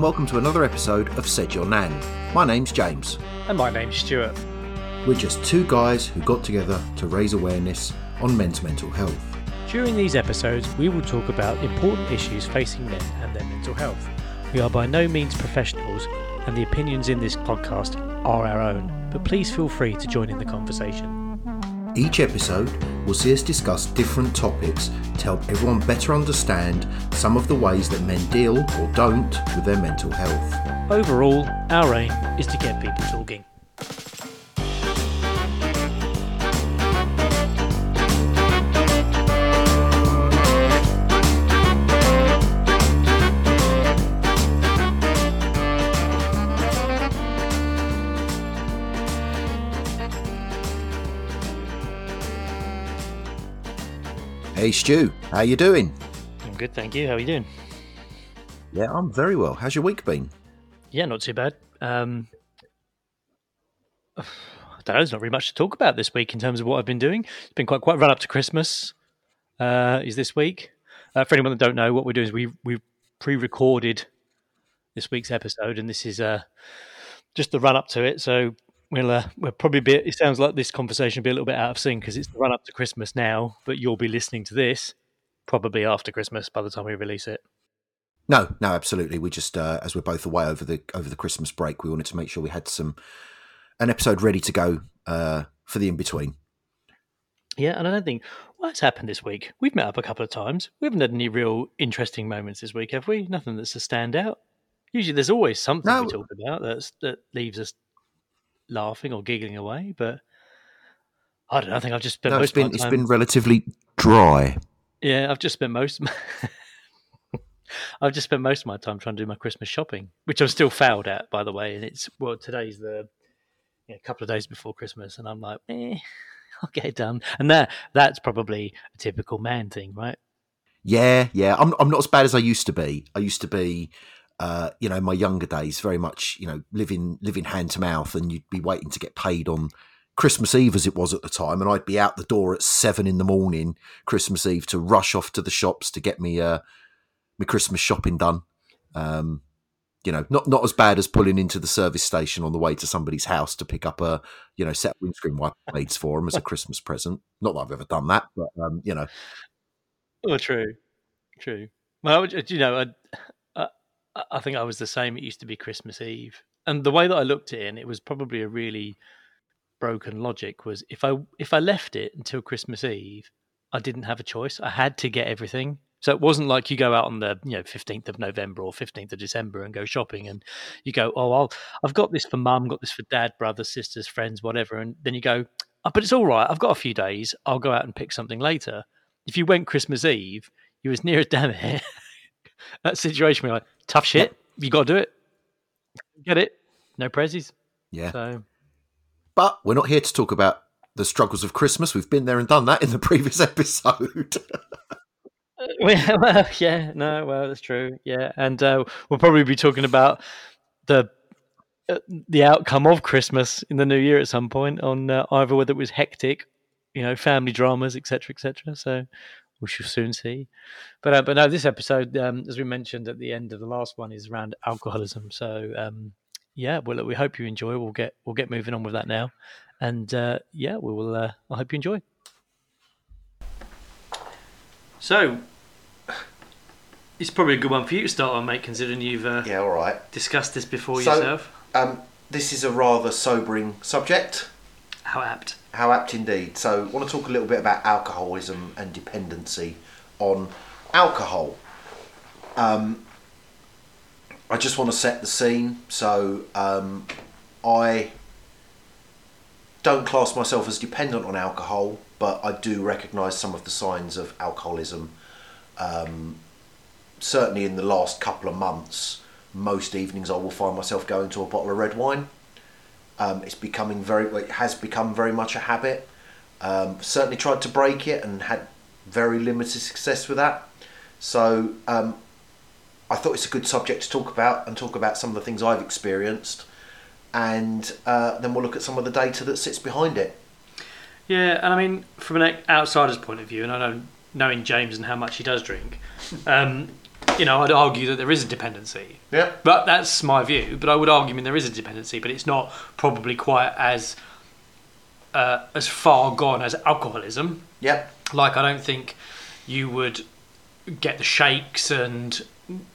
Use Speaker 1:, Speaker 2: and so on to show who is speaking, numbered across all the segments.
Speaker 1: And welcome to another episode of Said Your Nan. My name's James.
Speaker 2: And my name's Stuart.
Speaker 1: We're just two guys who got together to raise awareness on men's mental health.
Speaker 2: During these episodes, we will talk about important issues facing men and their mental health. We are by no means professionals, and the opinions in this podcast are our own, but please feel free to join in the conversation.
Speaker 1: Each episode will see us discuss different topics to help everyone better understand some of the ways that men deal or don't with their mental health.
Speaker 2: Overall, our aim is to get people talking.
Speaker 1: Hey Stu, how you doing?
Speaker 2: I'm good, thank you. How are you doing?
Speaker 1: Yeah, I'm very well. How's your week been?
Speaker 2: Yeah, not too bad. Um, I don't know. There's not really much to talk about this week in terms of what I've been doing. It's been quite quite run up to Christmas. Uh, is this week? Uh, for anyone that don't know, what we're doing is we we pre-recorded this week's episode, and this is uh, just the run up to it. So we'll uh, we'll probably be. It sounds like this conversation will be a little bit out of sync because it's the run up to Christmas now, but you'll be listening to this probably after Christmas by the time we release it.
Speaker 1: No, no, absolutely. We just, uh, as we're both away over the over the Christmas break, we wanted to make sure we had some an episode ready to go uh, for the in between.
Speaker 2: Yeah, and I don't think what's happened this week. We've met up a couple of times. We haven't had any real interesting moments this week, have we? Nothing that's a standout. Usually, there's always something
Speaker 1: No.
Speaker 2: we talk about that's that leaves us laughing or giggling away. But I don't know. I think I've just spent
Speaker 1: No,
Speaker 2: most
Speaker 1: it's been it's
Speaker 2: time.
Speaker 1: been relatively dry.
Speaker 2: Yeah, I've just spent most. I've just spent most of my time trying to do my Christmas shopping, which I'm still failed at, by the way. And it's well, today's the yeah, a couple of days before Christmas, and I'm like, eh, I'll get it done. And that that's probably a typical man thing, right?
Speaker 1: Yeah, yeah. I'm I'm not as bad as I used to be. I used to be, uh, you know, my younger days, very much, you know, living living hand to mouth, and you'd be waiting to get paid on Christmas Eve as it was at the time, and I'd be out the door at seven in the morning Christmas Eve to rush off to the shops to get me uh my Christmas shopping done. Um, you know, not not as bad as pulling into the service station on the way to somebody's house to pick up a you know set of windscreen wiper blades for them as a Christmas present. Not that I've ever done that, but um, you know,
Speaker 2: Oh, true, true. Well, you know, I, I, think I was the same. It used to be Christmas Eve, and the way that I looked at it, and it was probably a really broken logic. Was if I if I left it until Christmas Eve, I didn't have a choice. I had to get everything. So it wasn't like you go out on the you know fifteenth of November or fifteenth of December and go shopping, and you go, oh, I'll I've got this for mum, got this for dad, brothers, sisters, friends, whatever, and then you go, oh, but it's all right. I've got a few days. I'll go out and pick something later if you went Christmas Eve, you was near as damn it. that situation where you're like, tough shit, you got to do it. Get it? No prezzies.
Speaker 1: yeah.
Speaker 2: So,
Speaker 1: But we're not here to talk about the struggles of Christmas. We've been there and done that in the previous episode.
Speaker 2: well, well, yeah, no, well, that's true. Yeah. And uh, we'll probably be talking about the uh, the outcome of Christmas in the new year at some point on uh, either whether it was hectic, you know, family dramas, etc., etc. So we shall soon see. But uh, but no, this episode, um, as we mentioned at the end of the last one, is around alcoholism. So um, yeah, well, we hope you enjoy. We'll get we'll get moving on with that now, and uh, yeah, we will. Uh, I hope you enjoy. So. It's probably a good one for you to start on, mate, considering you've uh,
Speaker 1: yeah, all right.
Speaker 2: discussed this before
Speaker 1: So-
Speaker 2: yourself.
Speaker 1: Um, this is a rather sobering subject.
Speaker 2: How apt.
Speaker 1: How apt indeed. So, I want to talk a little bit about alcoholism and dependency on alcohol. Um, I just want to set the scene. So, um, I don't class myself as dependent on alcohol, but I do recognise some of the signs of alcoholism. Um, certainly, in the last couple of months, most evenings I will find myself going to a bottle of red wine. Um, it's becoming very, it has become very much a habit. Um, certainly tried to break it and had very limited success with that. So um, I thought it's a good subject to talk about and talk about some of the things I've experienced, and uh, then we'll look at some of the data that sits behind it.
Speaker 2: Yeah, and I mean, from an outsider's point of view, and I know knowing James and how much he does drink, um, you know, I'd argue that there is a dependency.
Speaker 1: Yeah.
Speaker 2: But that's my view. But I would argue, I mean, there is a dependency, but it's not probably quite as uh, as far gone as alcoholism.
Speaker 1: Yeah.
Speaker 2: Like, I don't think you would get the shakes and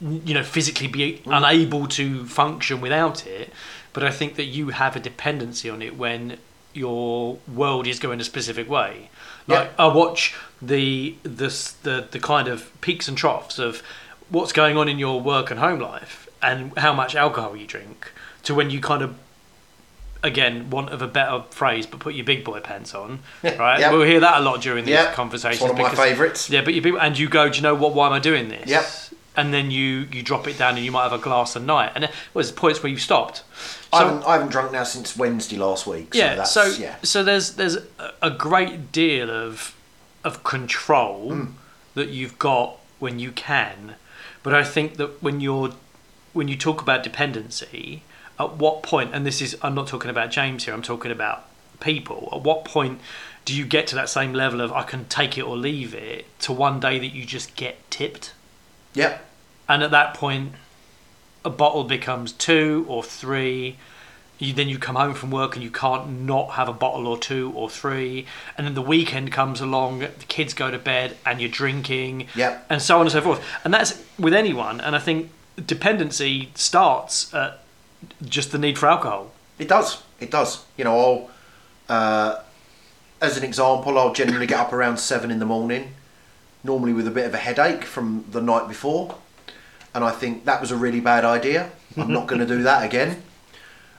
Speaker 2: you know physically be unable to function without it. But I think that you have a dependency on it when your world is going a specific way. Like
Speaker 1: Yeah.
Speaker 2: I watch the the the the kind of peaks and troughs of what's going on in your work and home life and how much alcohol you drink to when you kind of again want of a better phrase but put your big boy pants on right
Speaker 1: Yep.
Speaker 2: we'll hear that a lot during these
Speaker 1: Yeah.
Speaker 2: conversations
Speaker 1: It's one of my favourites.
Speaker 2: yeah but you people and you go do you know what why am i doing this
Speaker 1: Yep.
Speaker 2: and then you you drop it down and you might have a glass a night and well, there's points where you've stopped
Speaker 1: I, haven't, I haven't drunk now since Wednesday last week. So
Speaker 2: yeah
Speaker 1: that's,
Speaker 2: so
Speaker 1: yeah.
Speaker 2: so there's there's a- great deal of of control
Speaker 1: Hmm.
Speaker 2: that you've got when you can but i think that when you're when you talk about dependency at what point and this is i'm not talking about james here i'm talking about people at what point do you get to that same level of i can take it or leave it to one day that you just get tipped
Speaker 1: Yeah.
Speaker 2: and at that point a bottle becomes two or three you then you come home from work and you can't not have a bottle or two or three and then the weekend comes along the kids go to bed and you're drinking
Speaker 1: Yep.
Speaker 2: and so on and so forth and that's with anyone and i think dependency starts at just the need for alcohol
Speaker 1: It does. It does. You know, I'll, uh, as an example, I'll generally get up around seven in the morning, normally with a bit of a headache from the night before, and I think that was a really bad idea. I'm not going to do that again.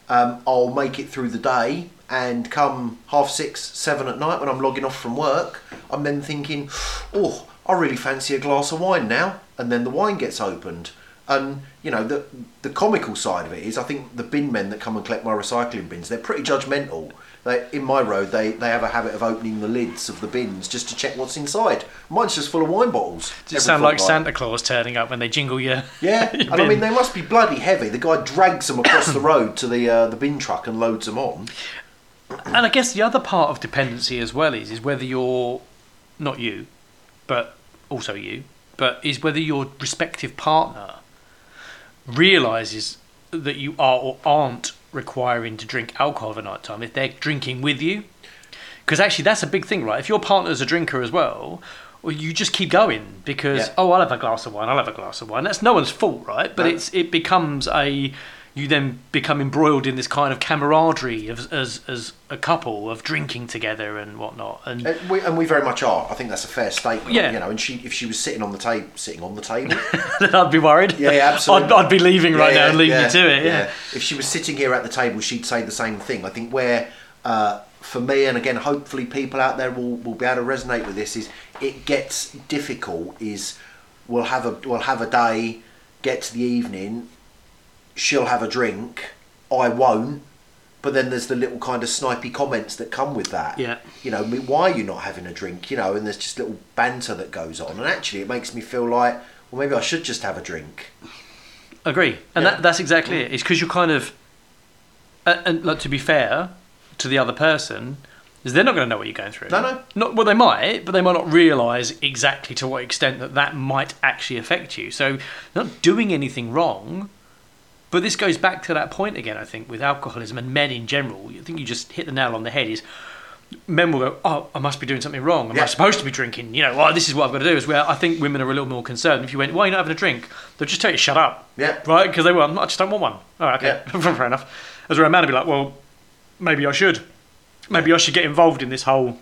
Speaker 1: Um, I'll make it through the day, and come half six, seven at night when I'm logging off from work, I'm then thinking, oh, I really fancy a glass of wine now, and then the wine gets opened. And you know the the comical side of it is, I think the bin men that come and collect my recycling bins, they're pretty judgmental. They, in my road, they, they have a habit of opening the lids of the bins just to check what's inside. Mine's just full of wine bottles.
Speaker 2: does it sound like
Speaker 1: fortnight.
Speaker 2: santa claus turning up when they jingle you
Speaker 1: Yeah, and I mean they must be bloody heavy. The guy drags them across the road to the uh, the bin truck and loads them on.
Speaker 2: And I guess the other part of dependency as well is is whether you're not you, but also you, but is whether your respective partner realizes that you are or aren't requiring to drink alcohol at night time if they're drinking with you. Because actually, that's a big thing, right? If your partner's a drinker as well, well, you just keep going because
Speaker 1: Yeah.
Speaker 2: oh, I'll have a glass of wine. I'll have a glass of wine. That's no one's fault, right? But
Speaker 1: No.
Speaker 2: it's it becomes a you then become embroiled in this kind of camaraderie of, as as a couple of drinking together and whatnot. And
Speaker 1: And we, and we very much are. I think that's a fair statement.
Speaker 2: Yeah.
Speaker 1: You know, and she if she was sitting on the table, sitting on the table.
Speaker 2: then I'd be worried.
Speaker 1: Yeah, yeah, absolutely.
Speaker 2: I'd, I'd be leaving right
Speaker 1: Yeah,
Speaker 2: now and leaving you to it. Yeah.
Speaker 1: If she was sitting here at the table, she'd say the same thing. I think where, uh, for me, and again, hopefully people out there will, will be able to resonate with this. Is it gets difficult? Is we'll have a we'll have a day, get to the evening, she'll have a drink, I won't. But then there's the little kind of snipey comments that come with that.
Speaker 2: Yeah.
Speaker 1: You know, why are you not having a drink? You know, and there's just little banter that goes on. And actually, it makes me feel like, well, maybe I should just have a drink.
Speaker 2: Agree, and
Speaker 1: Yeah.
Speaker 2: that, that's exactly it. It's because you're kind of, and, and like to be fair to the other person, is they're not going to know what you're going through.
Speaker 1: No, no.
Speaker 2: Not well, they might, but they might not realise exactly to what extent that that might actually affect you. So, not doing anything wrong. But this goes back to that point again. I think with alcoholism and men in general, I think you just hit the nail on the head. Is men will go, "Oh, I must be doing something wrong. Am I supposed to be drinking? You know, well, this is what I've got to do." Is where I think women are a little more concerned. If you went, "Why are you not having a drink?" They'll just tell you, "Shut up."
Speaker 1: Yeah.
Speaker 2: Right? Because they will. I just don't want one. All right, okay, fair enough. As where a man would be like, "Well, maybe I should. Maybe I should get involved in this whole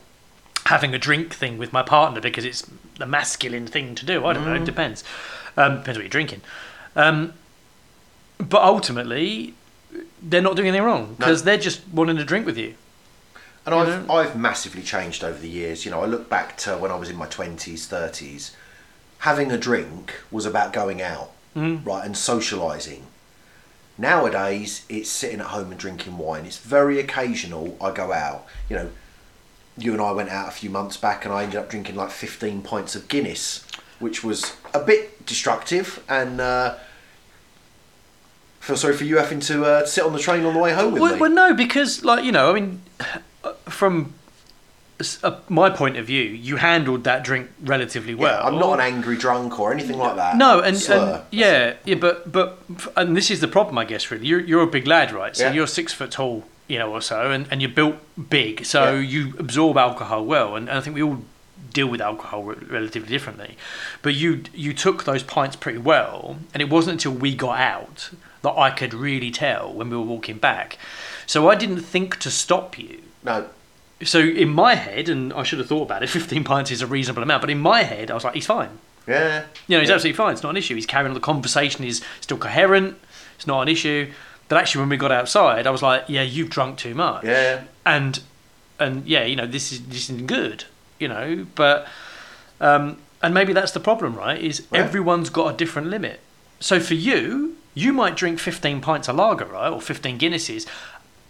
Speaker 2: having a drink thing with my partner because it's the masculine thing to do. I don't know. It depends. Um, depends what you're drinking. Um, but ultimately, they're not doing anything wrong because they're just wanting to drink with you.
Speaker 1: And
Speaker 2: You
Speaker 1: I've I've massively changed over the years. You know, I look back to when I was in my twenties, thirties. Having a drink was about going out, right, and socialising. Nowadays, it's sitting at home and drinking wine. It's very occasional I go out. You know, you and I went out a few months back, and I ended up drinking like fifteen pints of Guinness, which was a bit destructive. And uh, feel sorry for you having to uh, sit on the train on the way home with
Speaker 2: Well,
Speaker 1: me.
Speaker 2: well, no, because like you know, I mean, from s- uh, my point of view, you handled that drink relatively well.
Speaker 1: I'm not an angry drunk or anything like that.
Speaker 2: No, and, and yeah, yeah, but but and this is the problem, I guess. Really, you're you're a big lad, right? So
Speaker 1: Yeah.
Speaker 2: you're six foot tall, you know, or so, and, and you're built big, so
Speaker 1: Yeah.
Speaker 2: you absorb alcohol well, and, and I think we all deal with alcohol relatively differently. But you you took those pints pretty well, and it wasn't until we got out that I could really tell when we were walking back. So I didn't think to stop you
Speaker 1: no,
Speaker 2: so in my head, and I should have thought about it, 15 pints is a reasonable amount, but in my head, I was like, he's fine.
Speaker 1: yeah,
Speaker 2: You know, he's absolutely fine. It's not an issue. He's carrying on. The conversation is still coherent. It's not an issue. But actually, when we got outside, I was like, yeah, you've drunk too much.
Speaker 1: yeah,
Speaker 2: And, and yeah, you know, this is this isn't good. You know, but um, and maybe that's the problem, right? Is
Speaker 1: Yeah.
Speaker 2: everyone's got a different limit. So for you, you might drink 15 pints of lager, right, or 15 Guinnesses.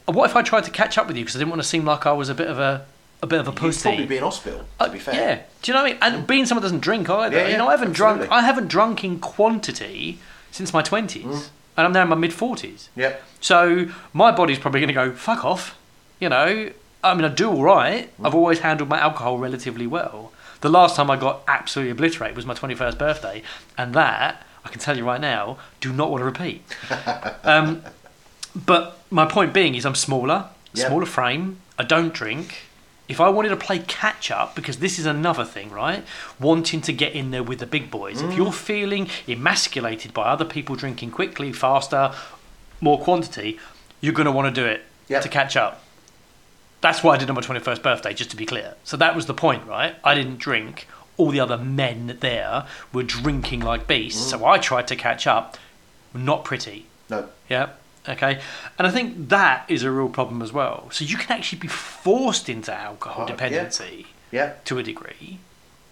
Speaker 2: What if I tried to catch up with you because I didn't want to seem like I was a bit of a a bit of a
Speaker 1: You'd
Speaker 2: pussy?
Speaker 1: probably be in hospital. To be fair.
Speaker 2: Yeah. Do you know what I mean? And being someone that doesn't drink either.
Speaker 1: Yeah,
Speaker 2: you know, I haven't drunk. I haven't drunk in quantity since my twenties,
Speaker 1: Mm.
Speaker 2: and I'm now in my mid forties.
Speaker 1: Yeah.
Speaker 2: So my body's probably going to go fuck off. You know. I mean, I do all right.
Speaker 1: Mm.
Speaker 2: I've always handled my alcohol relatively well. The last time I got absolutely obliterated was my 21st birthday, and that I can tell you right now, do not want to repeat. um, but my point being is, I'm smaller,
Speaker 1: Yeah.
Speaker 2: smaller frame. I don't drink. If I wanted to play catch up, because this is another thing, right? Wanting to get in there with the big boys. If
Speaker 1: Mm.
Speaker 2: you're feeling emasculated by other people drinking quickly, faster, more quantity, you're going to want to do it
Speaker 1: Yeah.
Speaker 2: to catch up. That's what I did on my 21st birthday, just to be clear. So that was the point, right? I didn't drink. All the other men there were drinking like beasts. So I tried to catch up. Not pretty.
Speaker 1: No.
Speaker 2: Yeah. Okay. And I think that is a real problem as well. So you can actually be forced into alcohol
Speaker 1: Oh, yeah.
Speaker 2: dependency
Speaker 1: Yeah.
Speaker 2: to a degree,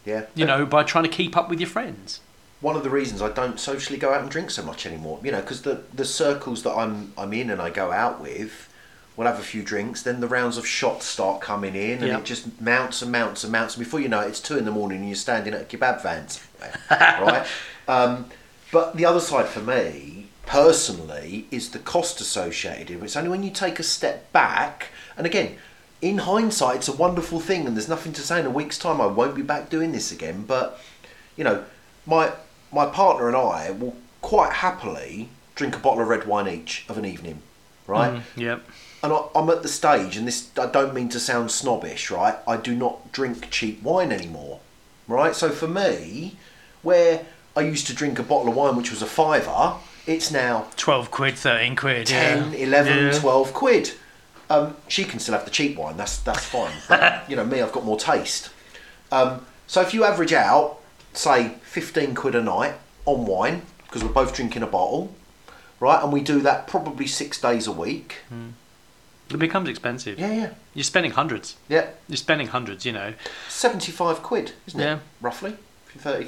Speaker 1: Yeah.
Speaker 2: you know, by trying to keep up with your friends.
Speaker 1: one of the reasons I don't socially go out and drink so much anymore. You know, because the the circles that I'm I'm in and I go out with, we'll have a few drinks. Then the rounds of shots start coming in, and
Speaker 2: Yeah.
Speaker 1: it just mounts and mounts and mounts. And before you know it, it's two in the morning and you're standing at a kebab van, somewhere, right? Um, but the other side for me, personally, is the cost associated. It's only when you take a step back, and again. In hindsight, it's a wonderful thing, and there's nothing to say in a week's time I won't be back doing this again. But you know, my my partner and I will quite happily drink a bottle of red wine each of an evening, right?
Speaker 2: Mm, yep.
Speaker 1: And I, I'm at the stage, and this I don't mean to sound snobbish, right? I do not drink cheap wine anymore, right? So for me, where I used to drink a bottle of wine which was a fiver, it's now
Speaker 2: 12 quid, 13 quid.
Speaker 1: 10,
Speaker 2: yeah.
Speaker 1: 11,
Speaker 2: Yeah.
Speaker 1: 12 quid. Um, she can still have the cheap wine, that's that's fine. But, you know, me, I've got more taste. Um, so if you average out, say, 15 quid a night on wine, because we're both drinking a bottle, right, and we do that probably six days a week.
Speaker 2: It becomes expensive.
Speaker 1: Yeah, yeah.
Speaker 2: You're spending hundreds.
Speaker 1: Yeah,
Speaker 2: You're spending hundreds, you know.
Speaker 1: 75 quid, isn't it? Yeah. Roughly? 30,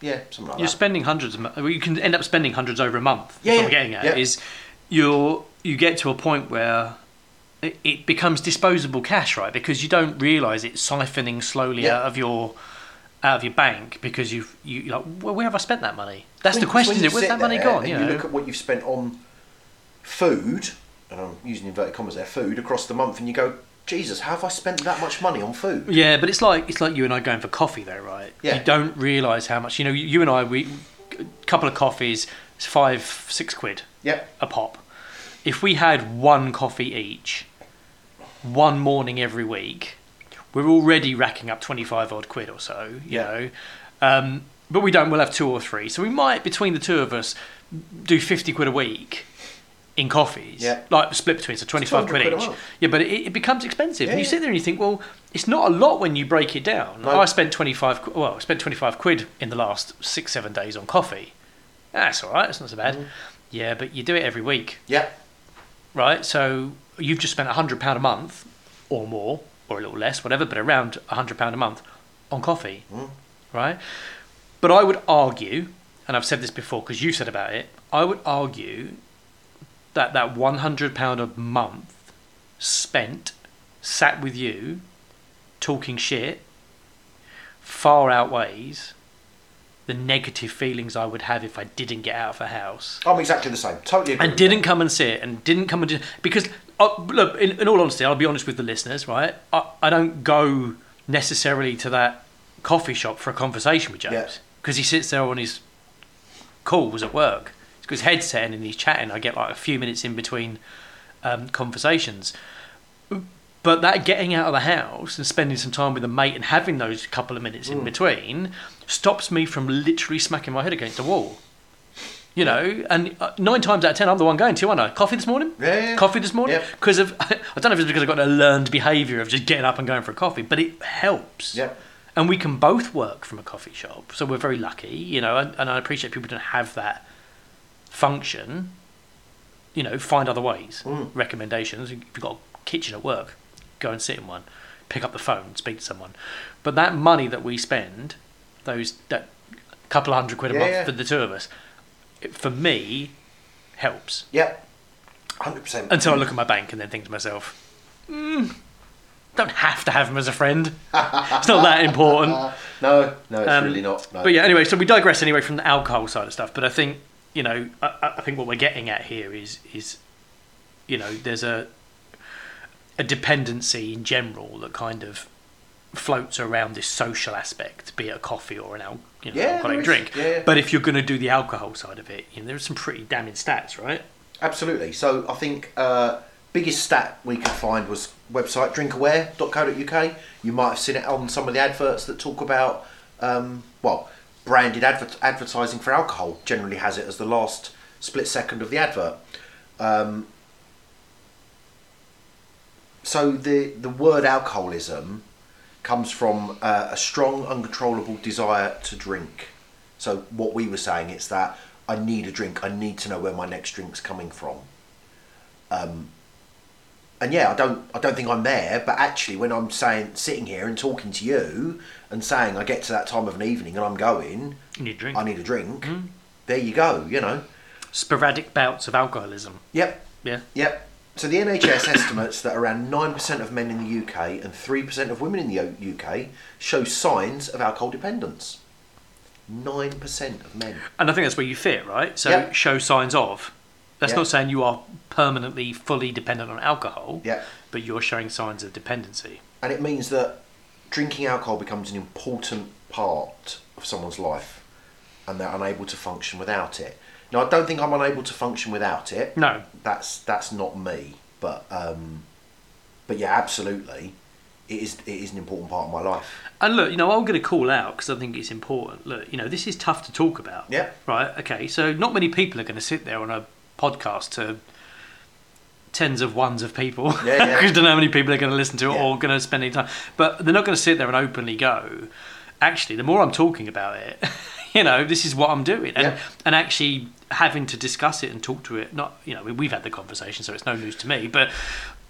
Speaker 1: yeah, something like
Speaker 2: You're
Speaker 1: that.
Speaker 2: spending hundreds. Of, mo- well, you can end up spending hundreds over a month.
Speaker 1: Yeah,
Speaker 2: That's what I'm getting at
Speaker 1: yeah.
Speaker 2: is you're you get to a point where it, it becomes disposable cash, right? Because you don't realise it's siphoning slowly
Speaker 1: Yeah.
Speaker 2: out of your out of your bank because you've you you're like, well, where have I spent that money? That's
Speaker 1: When-
Speaker 2: the question,
Speaker 1: when
Speaker 2: is
Speaker 1: you
Speaker 2: it? Where's
Speaker 1: sit
Speaker 2: that money
Speaker 1: there
Speaker 2: gone?
Speaker 1: And
Speaker 2: You
Speaker 1: you,
Speaker 2: know?
Speaker 1: look at what you've spent on food, and I'm using inverted commas there, food across the month, and you go, Jesus, how have I spent that much money on food?
Speaker 2: Yeah, but it's like it's like you and I going for coffee, though, right?
Speaker 1: Yeah.
Speaker 2: You don't realise how much. You know, you and I, we a couple of coffees, it's five, six quid
Speaker 1: Yep.
Speaker 2: a pop. If we had one coffee each, one morning every week, we're already racking up twenty-five odd quid or so. You
Speaker 1: Yeah.
Speaker 2: know, um, but we don't. We'll have two or three, so we might between the two of us do fifty quid a week in coffees.
Speaker 1: Yeah.
Speaker 2: like split between so twenty-five quid,
Speaker 1: quid
Speaker 2: each. Yeah, but it, it becomes expensive. and you
Speaker 1: yeah.
Speaker 2: sit there and you think, well, it's not a lot when you break it down.
Speaker 1: No.
Speaker 2: I spent twenty-five. Well, I spent twenty-five quid in the last six, seven days on coffee. That's all right. It's not so bad. Yeah, but you do it every week,
Speaker 1: Yeah.
Speaker 2: right? So you've just spent a hundred pound a month, or more, or a little less, whatever, but around a hundred pound a month on coffee,
Speaker 1: Mm.
Speaker 2: right? But I would argue, and I've said this before because you said about it. I would argue that that one hundred pound a month spent sat with you talking shit far outweighs the negative feelings I would have if I didn't get out of the house
Speaker 1: I'm exactly the same. Totally agree.
Speaker 2: and didn't come and sit and didn't come and do, because uh, look in, in all honesty I'll be honest with the listeners right I, I don't go necessarily to that coffee shop for a conversation with James because he sits there on his calls at work. Got headset and he's chatting. I get like a few minutes in between um, conversations. But that getting out of the house and spending some time with a mate and having those couple of minutes
Speaker 1: Mm.
Speaker 2: in between stops me from literally smacking my head against the wall. You know, and uh, nine times out of ten, I'm the one going to, aren't I? Coffee this morning?
Speaker 1: Yeah, yeah.
Speaker 2: Coffee this morning? Because of, I don't know if it's because I've got a learned behaviour of just getting up and going for a coffee, but it helps.
Speaker 1: Yep.
Speaker 2: And we can both work from a coffee shop, so we're very lucky, you know, and, and I appreciate people don't have that function. You know, find other ways.
Speaker 1: Mm.
Speaker 2: Recommendations. If you've got a kitchen at work, go and sit in one. Pick up the phone, speak to someone. But that money that we spend, those that couple of hundred quid a
Speaker 1: Yeah,
Speaker 2: month
Speaker 1: yeah.
Speaker 2: for the two of us, it, for me, helps.
Speaker 1: Yep. Hundred percent.
Speaker 2: Until I look at my bank and then think to myself, mm, don't have to have him as a friend. it's not that important.
Speaker 1: No, no, it's
Speaker 2: Um,
Speaker 1: really not. No.
Speaker 2: But yeah, anyway, so we digress anyway from the alcohol side of stuff. But I think you know, I, I- think what we're getting at here is is you know, there's a a dependency in general that kind of floats around this social aspect, be it a coffee or an al- you know,
Speaker 1: Yeah,
Speaker 2: alcoholic drink.
Speaker 1: Yeah.
Speaker 2: But if you're going to do the alcohol side of it, you know, there's some pretty damning stats, right?
Speaker 1: Absolutely. So I think uh, biggest stat we could find was website drinkaware.co.uk. You might have seen it on some of the adverts that talk about um, well, branded adver- advertising for alcohol generally has it as the last split second of the advert. Um, so the the word alcoholism comes from uh, a strong, uncontrollable desire to drink. So what we were saying is that I need a drink. I need to know where my next drink's coming from. Um, and yeah, I don't, I don't think I'm there. But actually, when I'm saying, sitting here and talking to you and saying I get to that time of an evening and I'm going,
Speaker 2: You need a drink.
Speaker 1: I need a drink. Hmm. There you go. You know.
Speaker 2: Sporadic bouts of alcoholism.
Speaker 1: Yep.
Speaker 2: Yeah.
Speaker 1: Yep. So the NHS estimates that around 9% of men in the UK and 3% of women in the UK show signs of alcohol dependence. 9% of men.
Speaker 2: And I think that's where you fit, right? So
Speaker 1: Yeah.
Speaker 2: show signs of. That's
Speaker 1: Yeah.
Speaker 2: not saying you are permanently fully dependent on alcohol,
Speaker 1: Yeah.
Speaker 2: but you're showing signs of dependency.
Speaker 1: And it means that drinking alcohol becomes an important part of someone's life and they're unable to function without it. Now, I don't think I'm unable to function without it.
Speaker 2: No,
Speaker 1: That's that's not me. But um, but yeah, absolutely, it is it is an important part of my life.
Speaker 2: And look, you know, I'm going to call out because I think it's important. Look, you know, this is tough to talk about.
Speaker 1: Yeah.
Speaker 2: Right. Okay. So not many people are going to sit there on a podcast to tens of ones of people.
Speaker 1: Yeah, yeah.
Speaker 2: I don't know how many people are going to listen to it
Speaker 1: Yeah.
Speaker 2: or going to spend any time. But they're not going to sit there and openly go. Actually, the more I'm talking about it, you know, this is what I'm doing, and
Speaker 1: Yeah.
Speaker 2: and actually having to discuss it and talk to it. Not, you know, we've had the conversation, so it's no news to me. But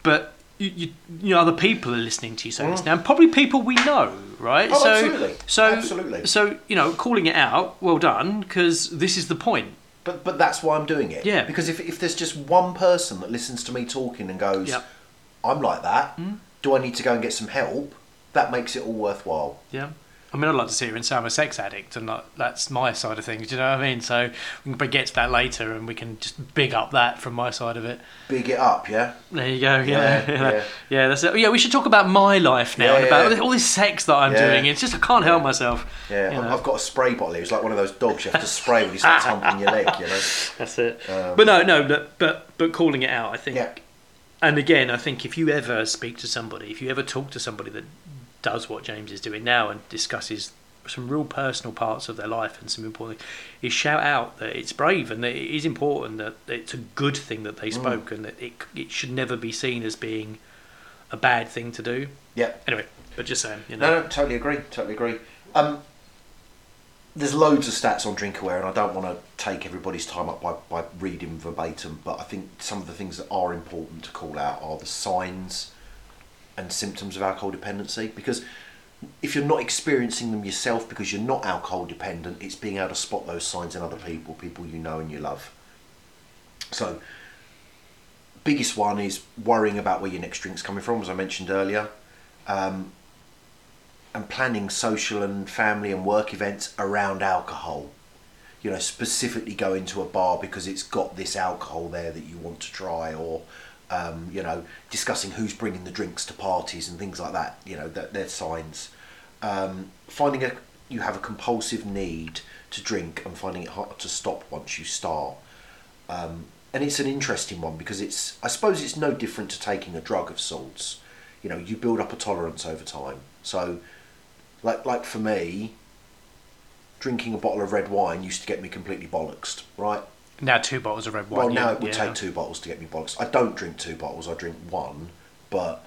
Speaker 2: but. You, you, you know, other people are listening to you say this now, and probably people we know, right?
Speaker 1: Mm. Oh,
Speaker 2: so,
Speaker 1: absolutely.
Speaker 2: so,
Speaker 1: Absolutely.
Speaker 2: so you know, calling it out, well done, because this is the point.
Speaker 1: But but that's why I'm doing it.
Speaker 2: Yeah.
Speaker 1: Because if if there's just one person that listens to me talking and goes,
Speaker 2: Yep.
Speaker 1: I'm like that.
Speaker 2: Mm.
Speaker 1: Do I need to go and get some help? That makes it all worthwhile.
Speaker 2: Yeah. I mean, I'd like to sit here and say I'm a sex addict, and not, that's my side of things. Do you know what I mean? So we can get to that later, and we can just big up that from my side of it.
Speaker 1: Big it up, yeah.
Speaker 2: There you go. Yeah,
Speaker 1: Yeah,
Speaker 2: yeah,
Speaker 1: yeah.
Speaker 2: yeah. That's it. Yeah, we should talk about my life now
Speaker 1: Yeah,
Speaker 2: and about all this sex that I'm doing. It's just I can't help myself.
Speaker 1: Yeah,
Speaker 2: you
Speaker 1: I've-
Speaker 2: know.
Speaker 1: I've got a spray bottle here. It's like one of those dogs you have to spray when you start tumbling your leg, you know.
Speaker 2: That's it.
Speaker 1: Um,
Speaker 2: but no, no, but but but calling it out, I think.
Speaker 1: Yeah.
Speaker 2: And again, I think if you ever speak to somebody, if you ever talk to somebody that does what James is doing now and discusses some real personal parts of their life and some important things, is shout out that it's brave and that it is important that it's a good thing that they
Speaker 1: Mm.
Speaker 2: spoke and that it it should never be seen as being a bad thing to do.
Speaker 1: Yeah.
Speaker 2: Anyway, but just saying, you know.
Speaker 1: No, no, totally agree. Totally agree. Um, there's loads of stats on Drinkaware, and I don't want to take everybody's time up by, by reading verbatim, but I think some of the things that are important to call out are the signs and symptoms of alcohol dependency. Because if you're not experiencing them yourself because you're not alcohol dependent, it's being able to spot those signs in other people, people you know and you love. So, biggest one is worrying about where your next drink's coming from, as I mentioned earlier. Um, and planning social and family and work events around alcohol. You know, specifically going to a bar because it's got this alcohol there that you want to try, or um, you know, discussing who's bringing the drinks to parties and things like that. You know, that they're signs. Um, finding a you have a compulsive need to drink and finding it hard to stop once you start. Um, and it's an interesting one because it's I suppose it's no different to taking a drug of sorts. You know, you build up a tolerance over time. So, like like for me, drinking a bottle of red wine used to get me completely bollocksed, right?
Speaker 2: Now two bottles of red wine.
Speaker 1: Well, now
Speaker 2: yeah,
Speaker 1: it would
Speaker 2: yeah.
Speaker 1: take two bottles to get me bollocks. I don't drink two bottles. I drink one, but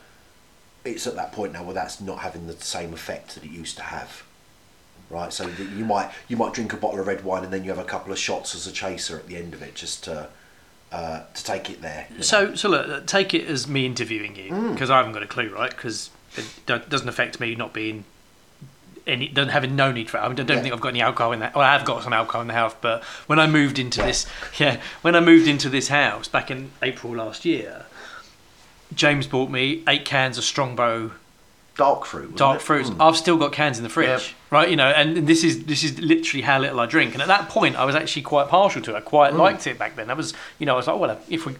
Speaker 1: it's at that point now where that's not having the same effect that it used to have. Right, so you might you might drink a bottle of red wine and then you have a couple of shots as a chaser at the end of it, just to uh, to take it there. you know.
Speaker 2: So, so look, take it as me interviewing you
Speaker 1: Mm.
Speaker 2: because I haven't got a clue, right? Because it doesn't affect me not being any, doesn't having no need for it. I, don't
Speaker 1: Yeah.
Speaker 2: think I've got any alcohol in that. Well, I have got some alcohol in the house, but when I moved into this, yeah, when I moved into this house back in April last year, James bought me eight cans of Strongbow
Speaker 1: dark fruit.
Speaker 2: dark
Speaker 1: it?
Speaker 2: fruits.
Speaker 1: Mm.
Speaker 2: I've still got cans in the fridge. Right? You know, and this is this is literally how little I drink. And at that point, I was actually quite partial to it. I quite
Speaker 1: Mm.
Speaker 2: liked it back then. I was, you know, I was like, well, if we,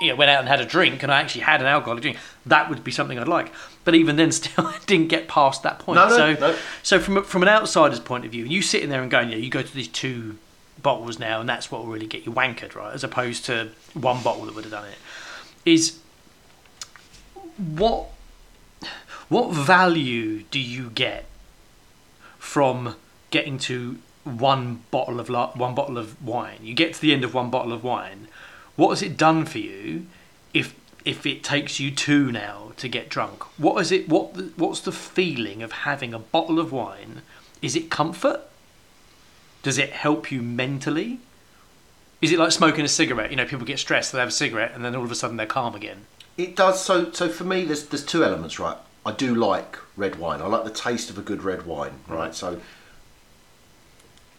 Speaker 2: you know, went out and had a drink, and I actually had an alcoholic drink, that would be something I'd like. But even then, still, I didn't get past that point.
Speaker 1: No, no,
Speaker 2: so,
Speaker 1: no.
Speaker 2: so from from an outsider's point of view, you sitting there and going, yeah, you go to these two bottles now, and that's what will really get you wankered, right? As opposed to one bottle that would have done it. Is what what value do you get from getting to one bottle of one bottle of wine? You get to the end of one bottle of wine. What has it done for you if if it takes you two now to get drunk? What is it? What the, what's the feeling of having a bottle of wine? Is it comfort? Does it help you mentally? Is it like smoking a cigarette? You know, people get stressed, they have a cigarette, and then all of a sudden they're calm again.
Speaker 1: It does. So, so for me, there's there's two elements, right? I do like red wine. I like the taste of a good red wine, right? Mm-hmm. So,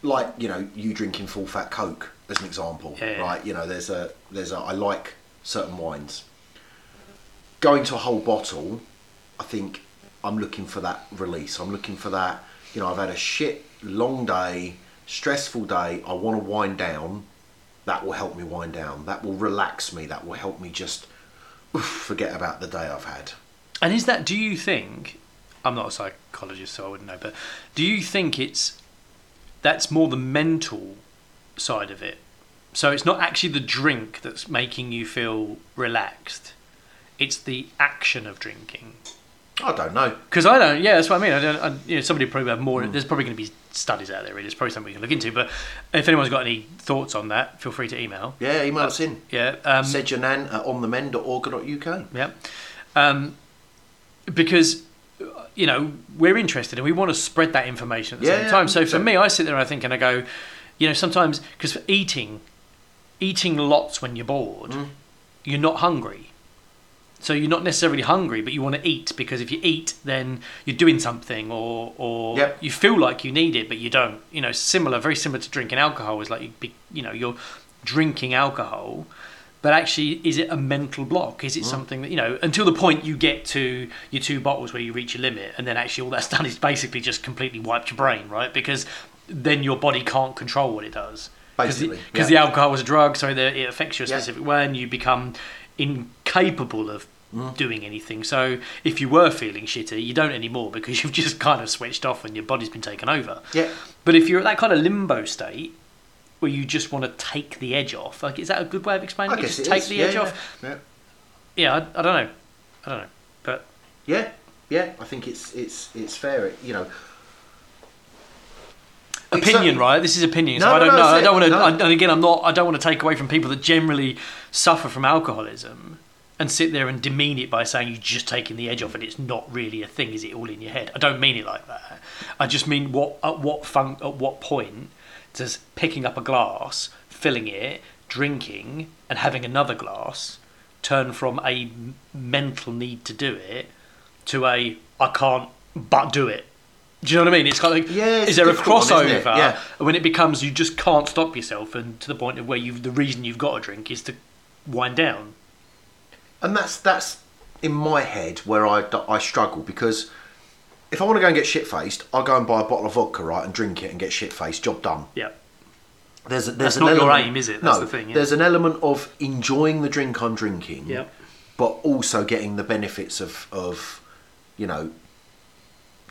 Speaker 1: like you know, you drinking full fat Coke as an example,
Speaker 2: Yeah, yeah.
Speaker 1: right? You know, there's a there's a I like certain wines. Going to a whole bottle, I think I'm looking for that release. I'm looking for that. You know, I've had a shit long day, stressful day. I want to wind down. That will help me wind down. That will relax me. That will help me just oof, forget about the day I've had.
Speaker 2: And is that? Do you think? I'm not a psychologist, so I wouldn't know. But do you think it's that's more the mental side of it? So it's not actually the drink that's making you feel relaxed. It's the action of drinking.
Speaker 1: I don't know.
Speaker 2: Because I don't. Yeah, that's what I mean. I don't. I, you know, somebody probably have more. There's probably going to be studies out there. Really, it's probably something we can look into. But if anyone's got any thoughts on that, feel free to email.
Speaker 1: Yeah, email us in.
Speaker 2: Yeah. Um,
Speaker 1: saidyournan at onthemend.org.uk.
Speaker 2: Yeah. Um, because, you know, we're interested and we want to spread that information at the
Speaker 1: Yeah,
Speaker 2: same
Speaker 1: yeah,
Speaker 2: time. So for
Speaker 1: 100%.
Speaker 2: me, I sit there and I think and I go, you know, sometimes, because eating, eating lots when you're bored,
Speaker 1: Mm.
Speaker 2: you're not hungry. So you're not necessarily hungry, but you want to eat because if you eat, then you're doing something, or or
Speaker 1: Yep.
Speaker 2: you feel like you need it, but you don't. You know, similar, very similar to drinking alcohol is like you, be, you know, you're drinking alcohol, but actually, is it a mental block? Is it something that you know until the point you get to your two bottles where you reach your limit, and then actually all that's done is basically just completely wiped your brain, right? Because then your body can't control what it does.
Speaker 1: Basically,
Speaker 2: because
Speaker 1: yeah.
Speaker 2: the alcohol is a drug, so it affects you a
Speaker 1: Yeah.
Speaker 2: specific way, and you become incapable of
Speaker 1: Mm.
Speaker 2: doing anything. So if you were feeling shitty, you don't anymore because you've just kind of switched off and your body's been taken over.
Speaker 1: Yeah.
Speaker 2: But if you're at that kind of limbo state where you just want to take the edge off, like is that a good way of explaining
Speaker 1: I
Speaker 2: it?
Speaker 1: guess
Speaker 2: Just
Speaker 1: it
Speaker 2: take
Speaker 1: is.
Speaker 2: the
Speaker 1: yeah,
Speaker 2: edge
Speaker 1: yeah.
Speaker 2: off.
Speaker 1: Yeah.
Speaker 2: Yeah, I, I don't know. I don't know. But
Speaker 1: Yeah, yeah. I think it's it's it's fair. It, you know.
Speaker 2: Opinion, right? This is opinion. So
Speaker 1: No,
Speaker 2: I
Speaker 1: no,
Speaker 2: don't
Speaker 1: no,
Speaker 2: know. I don't want to.
Speaker 1: No.
Speaker 2: And again, I'm not. I don't want to take away from people that generally suffer from alcoholism and sit there and demean it by saying you're just taking the edge off and it's not really a thing. Is it all in your head? I don't mean it like that. I just mean what at what fun, at what point does picking up a glass, filling it, drinking, and having another glass turn from a mental need to do it to a I can't but do it. Do you know what I mean? It's kind of like,
Speaker 1: Yeah,
Speaker 2: is there a
Speaker 1: difficult one,
Speaker 2: crossover?
Speaker 1: Yeah.
Speaker 2: when it becomes you just can't stop yourself, and to the point of where you the reason you've got a drink is to wind down.
Speaker 1: and that's that's in my head where I, I struggle because if I want to go and get shit faced, I'll go and buy a bottle of vodka, right, and drink it and get shit faced. Job done.
Speaker 2: Yeah,
Speaker 1: There's a, there's
Speaker 2: That's
Speaker 1: an
Speaker 2: not your
Speaker 1: element,
Speaker 2: aim, is it? That's
Speaker 1: no,
Speaker 2: the thing, yeah.
Speaker 1: there's an element of enjoying the drink I'm drinking.
Speaker 2: yeah,
Speaker 1: but also getting the benefits of of you know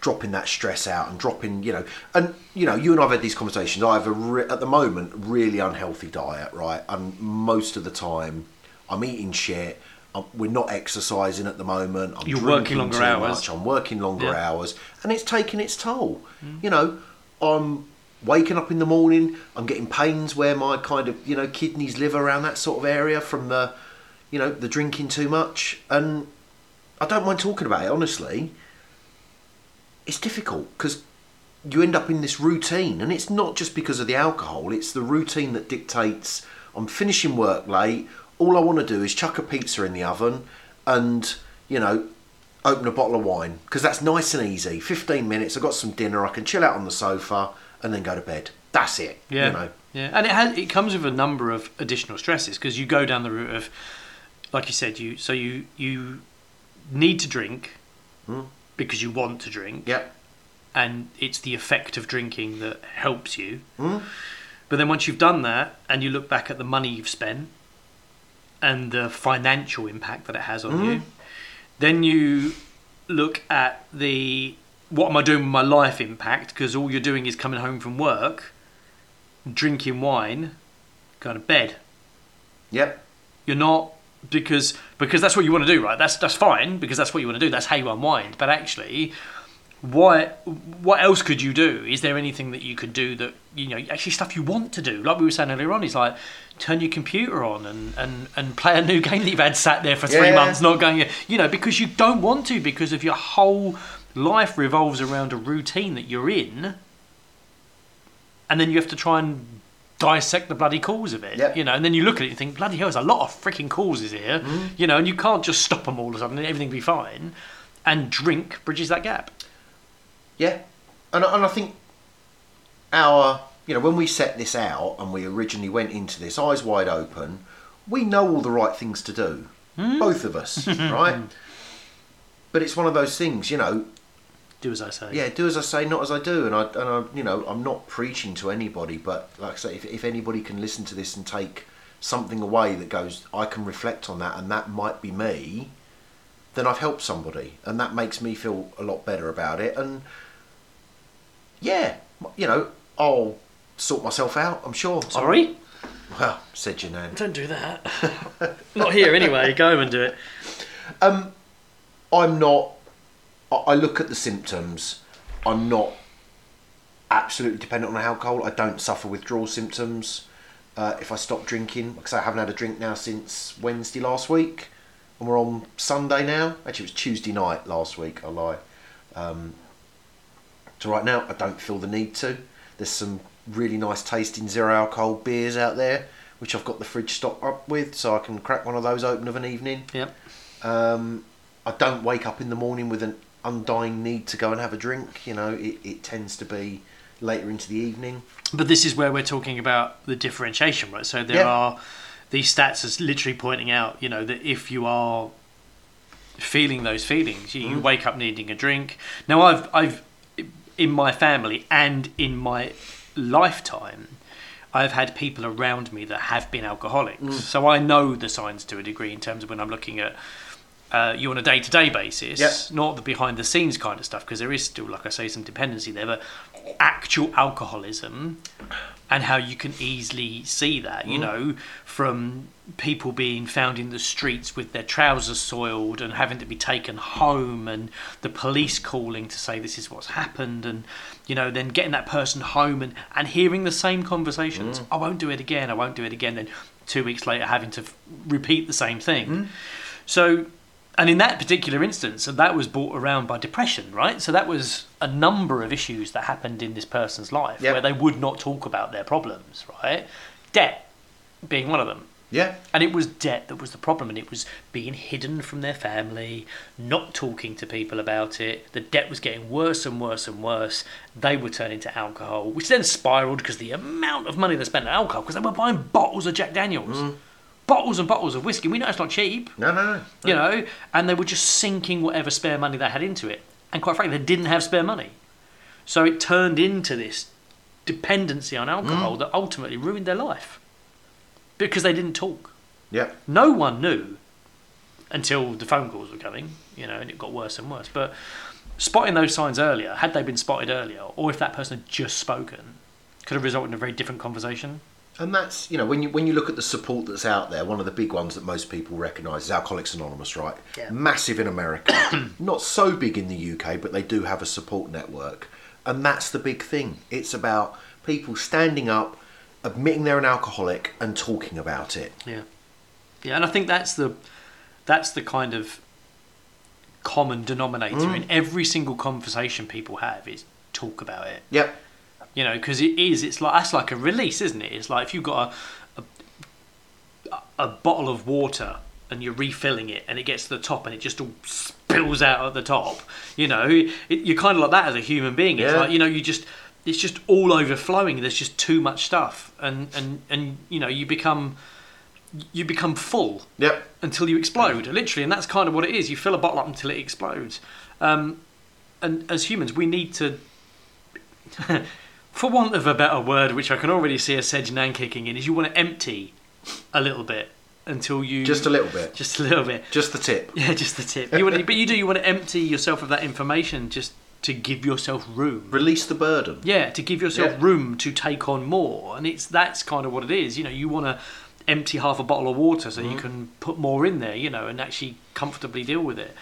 Speaker 1: dropping that stress out and dropping you know and you know you and I've had these conversations I have a re- at the moment really unhealthy diet right and most of the time I'm eating shit I'm, we're not exercising at the moment. I'm
Speaker 2: You're working longer hours.
Speaker 1: much, I'm working longer
Speaker 2: Yeah.
Speaker 1: hours. And it's taking its toll. Hmm. You know I'm waking up in the morning. I'm getting pains where my kind of you know kidneys live around that sort of area from the you know the drinking too much. And I don't mind talking about it honestly. It's difficult because you end up in this routine. And it's not just because of the alcohol. It's the routine that dictates i'm finishing work late all i want to do is chuck a pizza in the oven and you know open a bottle of wine because that's nice and easy 15 minutes i've got some dinner i can chill out on the sofa and then go to bed that's it
Speaker 2: Yeah,
Speaker 1: you know
Speaker 2: yeah, and it has it comes with a number of additional stresses because you go down the route of, like you said, you so you you need to drink
Speaker 1: Hmm.
Speaker 2: because you want to drink,
Speaker 1: yep
Speaker 2: and it's the effect of drinking that helps you.
Speaker 1: Hmm.
Speaker 2: But then once you've done that and you look back at the money you've spent and the financial impact that it has on mm. you, then you look at the what am I doing with my life impact because all you're doing is coming home from work, drinking wine, going to bed.
Speaker 1: yep
Speaker 2: You're not because because that's what you want to do, right? That's that's fine because that's what you want to do. That's how you unwind. But actually, what what else could you do? Is there anything that you could do that you know actually stuff you want to do? Like we were saying earlier on, is like turn your computer on and, and, and play a new game that you've had sat there for three
Speaker 1: Yeah.
Speaker 2: months, not going. You know because you don't want to because of your whole life revolves around a routine that you're in, and then you have to try and dissect the bloody cause of it.
Speaker 1: Yep.
Speaker 2: You know, and then you look at it and think, bloody hell, there's a lot of freaking causes here. Mm-hmm. You know, and you can't just stop them all of a sudden and everything be fine. And drink bridges that gap.
Speaker 1: Yeah, and and I think our you know when we set this out and we originally went into this eyes wide open, we know all the right things to do, hmm. both of us, right? But it's one of those things, you know.
Speaker 2: Do as I say.
Speaker 1: Yeah, do as I say, not as I do, and I and I you know I'm not preaching to anybody, but like I say, if if anybody can listen to this and take something away that goes, I can reflect on that, and that might be me. Then I've helped somebody, and that makes me feel a lot better about it. And yeah, you know, I'll sort myself out. I'm sure.
Speaker 2: Sorry?
Speaker 1: Well, said your name.
Speaker 2: Don't do that. Not here anyway. Go home and do it.
Speaker 1: Um, I'm not. I I look at the symptoms. I'm not absolutely dependent on alcohol. I don't suffer withdrawal symptoms uh, if I stop drinking because I haven't had a drink now since Wednesday last week, and we're on Sunday now. Actually, it was Tuesday night last week. I lie. Um, so right now, I don't feel the need to. There's some really nice tasting zero alcohol beers out there, which I've got the fridge stocked up with, so I can crack one of those open of an evening.
Speaker 2: Yep.
Speaker 1: Um, I don't wake up in the morning with an undying need to go and have a drink. You know, it, it tends to be later into the evening.
Speaker 2: But this is where we're talking about the differentiation, right? So there
Speaker 1: Yeah.
Speaker 2: are these stats is literally pointing out, you know, that if you are feeling those feelings, you, you
Speaker 1: Mm.
Speaker 2: wake up needing a drink. Now, I've I've in my family and in my lifetime, I've had people around me that have been alcoholics,
Speaker 1: Mm.
Speaker 2: so I know the signs to a degree in terms of when I'm looking at. Uh, you on a day-to-day basis,
Speaker 1: Yep.
Speaker 2: not the behind-the-scenes kind of stuff, because there is still, like I say, some dependency there. But actual alcoholism, and how you can easily see that, you mm. know, from people being found in the streets with their trousers soiled and having to be taken home, and the police calling to say this is what's happened, and you know, then getting that person home and, and hearing the same conversations. Mm. Oh, I won't do it again. I won't do it again. Then two weeks later, having to f- repeat the same thing. Mm. So, and in that particular instance, that was brought around by depression, right? So that was a number of issues that happened in this person's life
Speaker 1: Yep.
Speaker 2: where they would not talk about their problems, right? Debt being one of them.
Speaker 1: Yeah,
Speaker 2: And it was debt that was the problem, and it was being hidden from their family, not talking to people about it. The debt was getting worse and worse and worse. They were turning to alcohol, which then spiraled because the amount of money they spent on alcohol, because they were buying bottles of Jack Daniels, mm. Bottles and bottles of whiskey. We know it's not cheap
Speaker 1: no, no, no.
Speaker 2: you know, and they were just sinking whatever spare money they had into it. And quite frankly, they didn't have spare money. So it turned into this dependency on alcohol mm. that ultimately ruined their life because they didn't talk.
Speaker 1: Yeah,
Speaker 2: No one knew until the phone calls were coming, you know, and it got worse and worse. But spotting those signs earlier, had they been spotted earlier, or if that person had just spoken, could have resulted in a very different conversation.
Speaker 1: And that's you know when you when you look at the support that's out there, one of the big ones that most people recognise is Alcoholics Anonymous, right?
Speaker 2: Yeah.
Speaker 1: Massive in America, not so big in the UK, but they do have a support network, and that's the big thing. It's about people standing up, admitting they're an alcoholic, and talking about it.
Speaker 2: Yeah, yeah, and I think that's the that's the kind of common denominator mm. in every single conversation people have is talk about it.
Speaker 1: Yep.
Speaker 2: You know, because it is. It's like that's like a release, isn't it? It's like if you've got a, a a bottle of water and you're refilling it, and it gets to the top, and it just all spills out at the top. You know, it, you're kind of like that as a human being. It's
Speaker 1: Yeah.
Speaker 2: like you know, you just it's just all overflowing. There's just too much stuff, and and and you know, you become you become full
Speaker 1: Yep.
Speaker 2: until you explode, literally, and that's kind of what it is. You fill a bottle up until it explodes. Um, and as humans, we need to, for want of a better word, which I can already see a Said Your Nan kicking in, is you want to empty a little bit until you
Speaker 1: Just a little bit.
Speaker 2: just a little bit.
Speaker 1: Just the tip.
Speaker 2: Yeah, just the tip. You want to, but you do. You want to empty yourself of that information just to give yourself room.
Speaker 1: Release the burden.
Speaker 2: Yeah, to give yourself
Speaker 1: Yeah.
Speaker 2: room to take on more, and it's that's kind of what it is. You know, you want to empty half a bottle of water so you can put more in there. You know, and actually comfortably deal with it.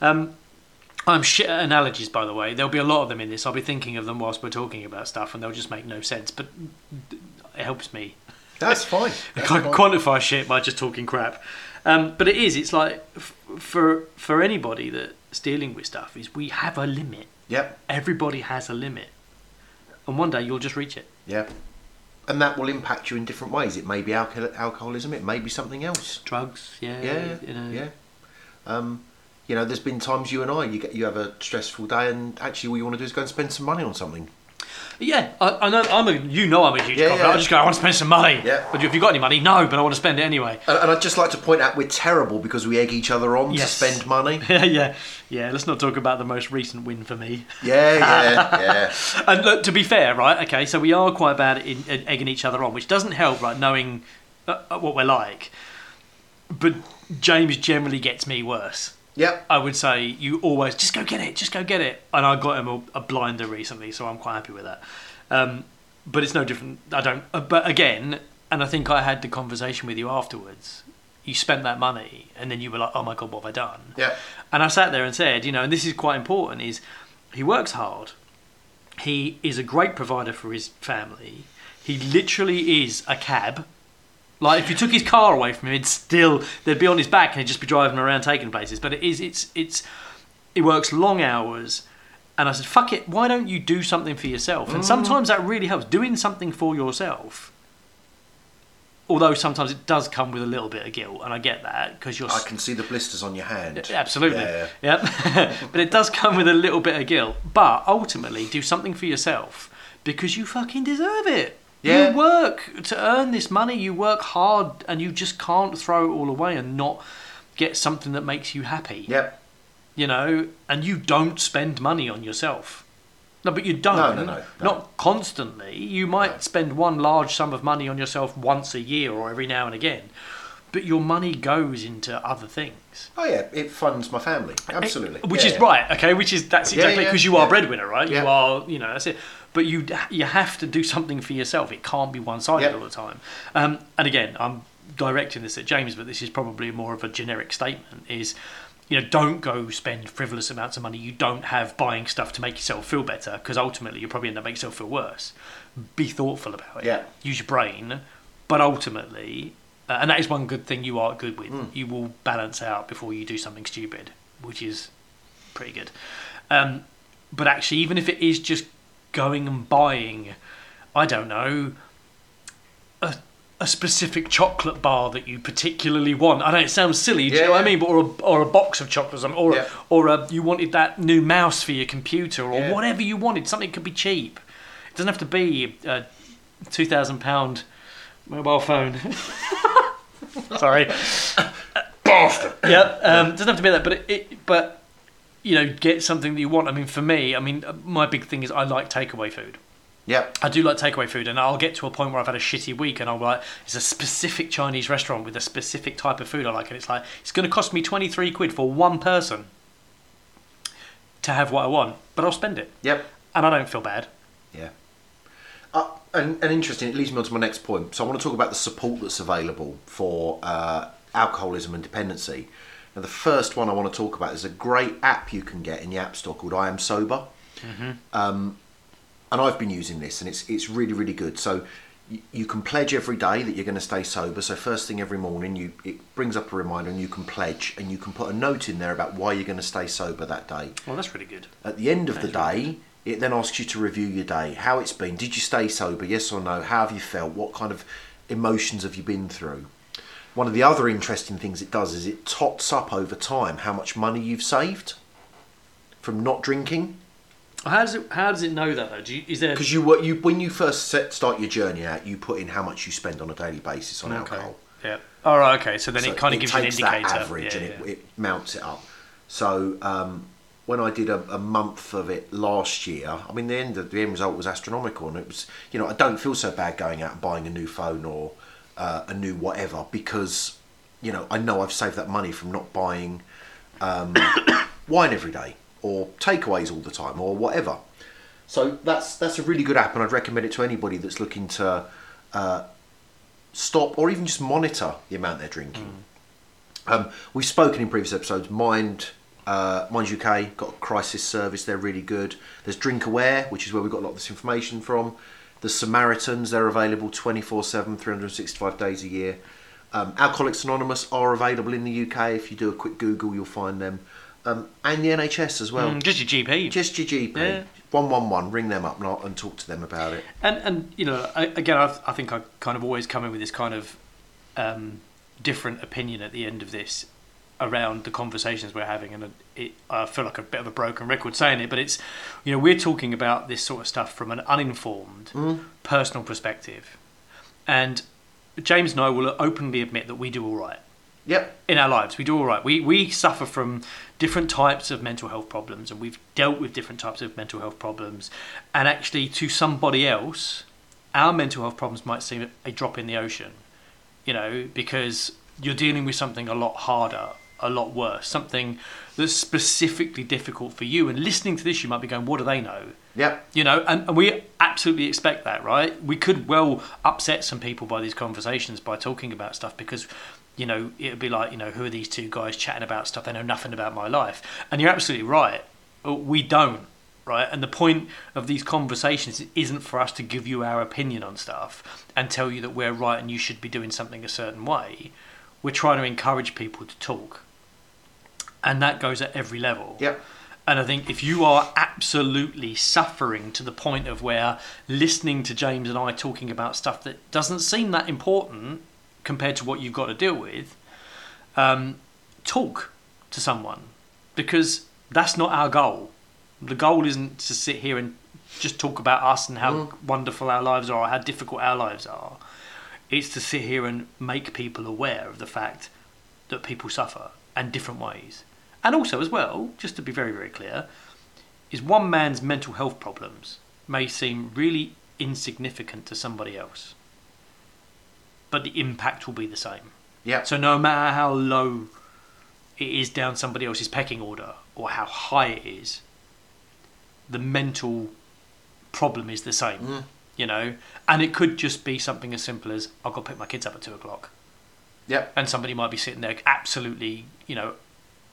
Speaker 2: Um, I'm shit at analogies, by the way. There'll be a lot of them in this. I'll be thinking of them whilst we're talking about stuff, and they'll just make no sense. But it helps me
Speaker 1: That's fine.
Speaker 2: I can't
Speaker 1: fine.
Speaker 2: quantify shit by just talking crap. Um, but it is. It's like f- for for anybody that's dealing with stuff is we have a limit.
Speaker 1: Yep.
Speaker 2: Everybody has a limit, and one day you'll just reach it.
Speaker 1: Yeah. And that will impact you in different ways. It may be alcohol- alcoholism. It may be something else.
Speaker 2: Drugs, yeah,
Speaker 1: Yeah.
Speaker 2: you know.
Speaker 1: Yeah. Um, you know, there's been times you and I, you get you have a stressful day, and actually, all you want to do is go and spend some money on something.
Speaker 2: Yeah, I, I know. I'm a. You know, I'm a huge.
Speaker 1: Yeah,
Speaker 2: Yeah. I just go. I want to spend some money.
Speaker 1: Yeah.
Speaker 2: But have you got any money? No, but I want to spend it anyway.
Speaker 1: And, and I'd just like to point out we're terrible because we egg each other on
Speaker 2: Yes.
Speaker 1: to spend money.
Speaker 2: yeah, yeah, yeah. Let's not talk about the most recent win for me.
Speaker 1: Yeah, yeah, yeah.
Speaker 2: And look, to be fair, right? Okay, so we are quite bad at egging each other on, which doesn't help, right? Knowing uh, uh, what we're like. But James generally gets me worse.
Speaker 1: Yep.
Speaker 2: I would say you always just go get it, just go get it. And I got him a, a blinder recently, so I'm quite happy with that. Um, but it's no different. I don't. Uh, but again, and I think I had the conversation with you afterwards. You spent that money, and then you were like, "Oh my god, what have I done?"
Speaker 1: Yeah.
Speaker 2: And I sat there and said, you know, and this is quite important: is he works hard. He is a great provider for his family. He literally is a cab. Like if you took his car away from him, it'd still they'd be on his back and he'd just be driving around taking places. But it is it's it's he works long hours. And I said, fuck it, why don't you do something for yourself? And mm. sometimes that really helps. Doing something for yourself. Although sometimes it does come with a little bit of guilt, and I get that because you're
Speaker 1: I can see the blisters on your hand.
Speaker 2: Absolutely.
Speaker 1: Yeah.
Speaker 2: Yep. but it does come with a little bit of guilt. But ultimately, do something for yourself because you fucking deserve it.
Speaker 1: Yeah.
Speaker 2: You work to earn this money. You work hard, and you just can't throw it all away and not get something that makes you happy.
Speaker 1: Yep.
Speaker 2: You know, and you don't spend money on yourself. No, but you don't.
Speaker 1: No, no, no, no.
Speaker 2: Not constantly. You might
Speaker 1: No.
Speaker 2: spend one large sum of money on yourself once a year or every now and again. But your money goes into other things.
Speaker 1: Oh yeah, it funds my family. Eh, Absolutely.
Speaker 2: Which
Speaker 1: Yeah,
Speaker 2: is
Speaker 1: yeah.
Speaker 2: right, okay. Which is that's
Speaker 1: Yeah,
Speaker 2: exactly
Speaker 1: yeah,
Speaker 2: because you are
Speaker 1: yeah.
Speaker 2: breadwinner, right?
Speaker 1: Yeah.
Speaker 2: You are, you know, that's it. But you you have to do something for yourself. It can't be one sided
Speaker 1: Yeah.
Speaker 2: all the time. Um, and again, I'm directing this at James, but this is probably more of a generic statement. Is you know, don't go spend frivolous amounts of money you don't have buying stuff to make yourself feel better, because ultimately you'll probably end up making yourself feel worse. Be thoughtful about it.
Speaker 1: Yeah.
Speaker 2: Use your brain, but ultimately, uh, and that is one good thing you are good with.
Speaker 1: Hmm.
Speaker 2: You will balance out before you do something stupid, which is pretty good. Um, but actually, even if it is just going and buying, I don't know, a, a specific chocolate bar that you particularly want. I know it sounds silly, do you
Speaker 1: Yeah,
Speaker 2: know what I mean? But or a, or a box of chocolates, or
Speaker 1: Yeah.
Speaker 2: or a, you wanted that new mouse for your computer, or whatever you wanted. Something could be cheap. It doesn't have to be a two thousand pound mobile phone. Sorry.
Speaker 1: Bastard.
Speaker 2: yeah, um, doesn't have to be that, but it, it, but you know, get something that you want. I mean, for me, I mean, my big thing is I like takeaway food.
Speaker 1: Yeah.
Speaker 2: I do like takeaway food, and I'll get to a point where I've had a shitty week, and I'll be like, it's a specific Chinese restaurant with a specific type of food I like, and it's like it's going to cost me twenty three quid for one person to have what I want, but I'll spend it,
Speaker 1: Yep.
Speaker 2: and I don't feel bad.
Speaker 1: Yeah. Uh, and, and interesting, it leads me on to my next point. So I want to talk about the support that's available for uh, alcoholism and dependency. Now, the first one I want to talk about is a great app you can get in the App Store called I Am Sober. Um, and I've been using this, and it's it's really really good. So you, you can pledge every day that you're going to stay sober. So first thing every morning, you it brings up a reminder, and you can pledge, and you can put a note in there about why you're going to stay sober that day.
Speaker 2: Well, that's really good.
Speaker 1: At the end of the day, it then asks you to review your day, how it's been. Did you stay sober? Yes or no? How have you felt? What kind of emotions have you been through? One of the other interesting things it does is it tots up over time how much money you've saved from not drinking.
Speaker 2: How does it? How does it know that though? Do you, is there?
Speaker 1: Because you, you when you first set, start your journey out, you put in how much you spend on a daily basis on
Speaker 2: Okay.
Speaker 1: alcohol.
Speaker 2: Yeah. All right. Okay. So then
Speaker 1: So
Speaker 2: it kind of gives you an indicator.
Speaker 1: that average
Speaker 2: yeah,
Speaker 1: and
Speaker 2: yeah.
Speaker 1: It, it mounts it up. So um, when I did a, a month of it last year, I mean the end the end result was astronomical, and it was you know I don't feel so bad going out and buying a new phone or uh, a new whatever because you know I know I've saved that money from not buying um, wine every day or takeaways all the time or whatever. So that's that's a really good app, and I'd recommend it to anybody that's looking to uh, stop or even just monitor the amount they're drinking. Um, we've spoken in previous episodes. Mind, uh, Mind UK got a crisis service. They're really good. There's Drink Aware, which is where we got a lot of this information from. The Samaritans, they're available 24 7, 365 days a year. Um, Alcoholics Anonymous are available in the UK. If you do a quick Google, you'll find them. Um, and the NHS as well.
Speaker 2: Mm, just your GP.
Speaker 1: Just your GP.
Speaker 2: Yeah.
Speaker 1: 111, ring them up and, and talk to them about it.
Speaker 2: And and you know, I, again, I, I think I kind of always come in with this kind of um, different opinion at the end of this around the conversations we're having, and it, I feel like a bit of a broken record saying it, but it's you know we're talking about this sort of stuff from an uninformed, hmm. personal perspective, and James and I will openly admit that we do all right
Speaker 1: Yep.
Speaker 2: in our lives. We do all right. We we suffer from different types of mental health problems, and we've dealt with different types of mental health problems. And actually, to somebody else, our mental health problems might seem a drop in the ocean, you know, because you're dealing with something a lot harder, a lot worse, something that's specifically difficult for you. And listening to this, you might be going, "What do they know?"
Speaker 1: Yep.
Speaker 2: You know, and, and we absolutely expect that, right? We could well upset some people by these conversations by talking about stuff because, you know, it would be like, you know, who are these two guys chatting about stuff? They know nothing about my life. And you're absolutely right. We don't, right? And the point of these conversations isn't for us to give you our opinion on stuff and tell you that we're right and you should be doing something a certain way. We're trying to encourage people to talk. And that goes at every level.
Speaker 1: Yep.
Speaker 2: And I think if you are absolutely suffering to the point of where listening to James and I talking about stuff that doesn't seem that important compared to what you've got to deal with, um, talk to someone because that's not our goal. The goal isn't to sit here and just talk about us and how wonderful our lives are or how difficult our lives are. It's to sit here and make people aware of the fact that people suffer and different ways. And also, as well, just to be very, very clear, is one man's mental health problems may seem really insignificant to somebody else, but the impact will be the same.
Speaker 1: Yep.
Speaker 2: So, no matter how low it is down somebody else's pecking order or how high it is, the mental problem is the same,
Speaker 1: Mm.
Speaker 2: you know? And it could just be something as simple as I've got to pick my kids up at two o'clock
Speaker 1: Yep.
Speaker 2: and somebody might be sitting there absolutely, you know,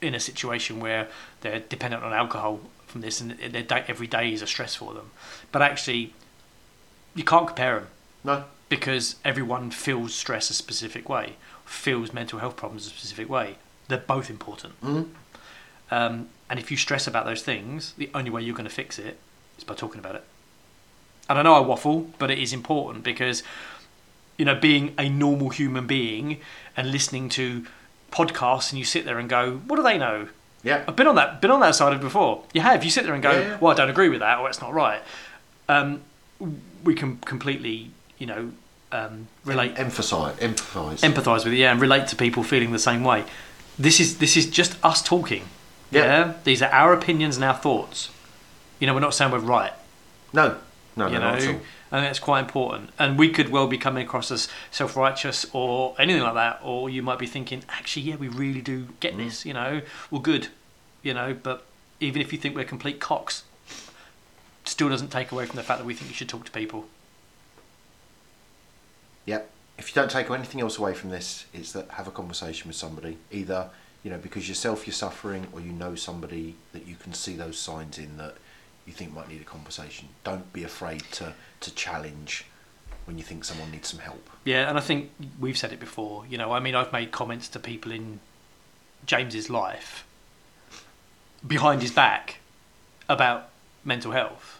Speaker 2: in a situation where they're dependent on alcohol from this, and their day, every day is a stress for them. But actually, you can't compare them
Speaker 1: No.
Speaker 2: because everyone feels stress a specific way, feels mental health problems a specific way. They're both important.
Speaker 1: Mhm.
Speaker 2: Um, and if you stress about those things, the only way you're going to fix it is by talking about it. And I know I waffle, but it is important because, you know, being a normal human being and listening to podcasts and you sit there and go, what do they know?
Speaker 1: Yeah.
Speaker 2: I've been on that been on that side of before. You have. You sit there and go,
Speaker 1: Yeah, yeah.
Speaker 2: well, I don't agree with that, or it's not right. Um, we can completely, you know, um, relate
Speaker 1: Emphasize. Empathise.
Speaker 2: empathise with it, yeah, and relate to people feeling the same way. This is this is just us talking.
Speaker 1: Yeah.
Speaker 2: Yeah. These are our opinions and our thoughts. You know, we're not saying we're right.
Speaker 1: no. No,
Speaker 2: you
Speaker 1: no,
Speaker 2: know,
Speaker 1: not at all.
Speaker 2: And that's quite important. And we could well be coming across as self-righteous or anything like that, or you might be thinking, actually, yeah, we really do get
Speaker 1: Mm.
Speaker 2: this. You know, well, good. You know, but even if you think we're complete cocks, still doesn't take away from the fact that we think you should talk to people.
Speaker 1: Yep. If you don't take anything else away from this, it's that have a conversation with somebody. Either, you know, because yourself you're suffering or you know somebody that you can see those signs in that you think might need a conversation. Don't be afraid to, to challenge when you think someone needs some help.
Speaker 2: Yeah, and I think we've said it before. You know, I mean, I've made comments to people in James's life behind his back about mental health,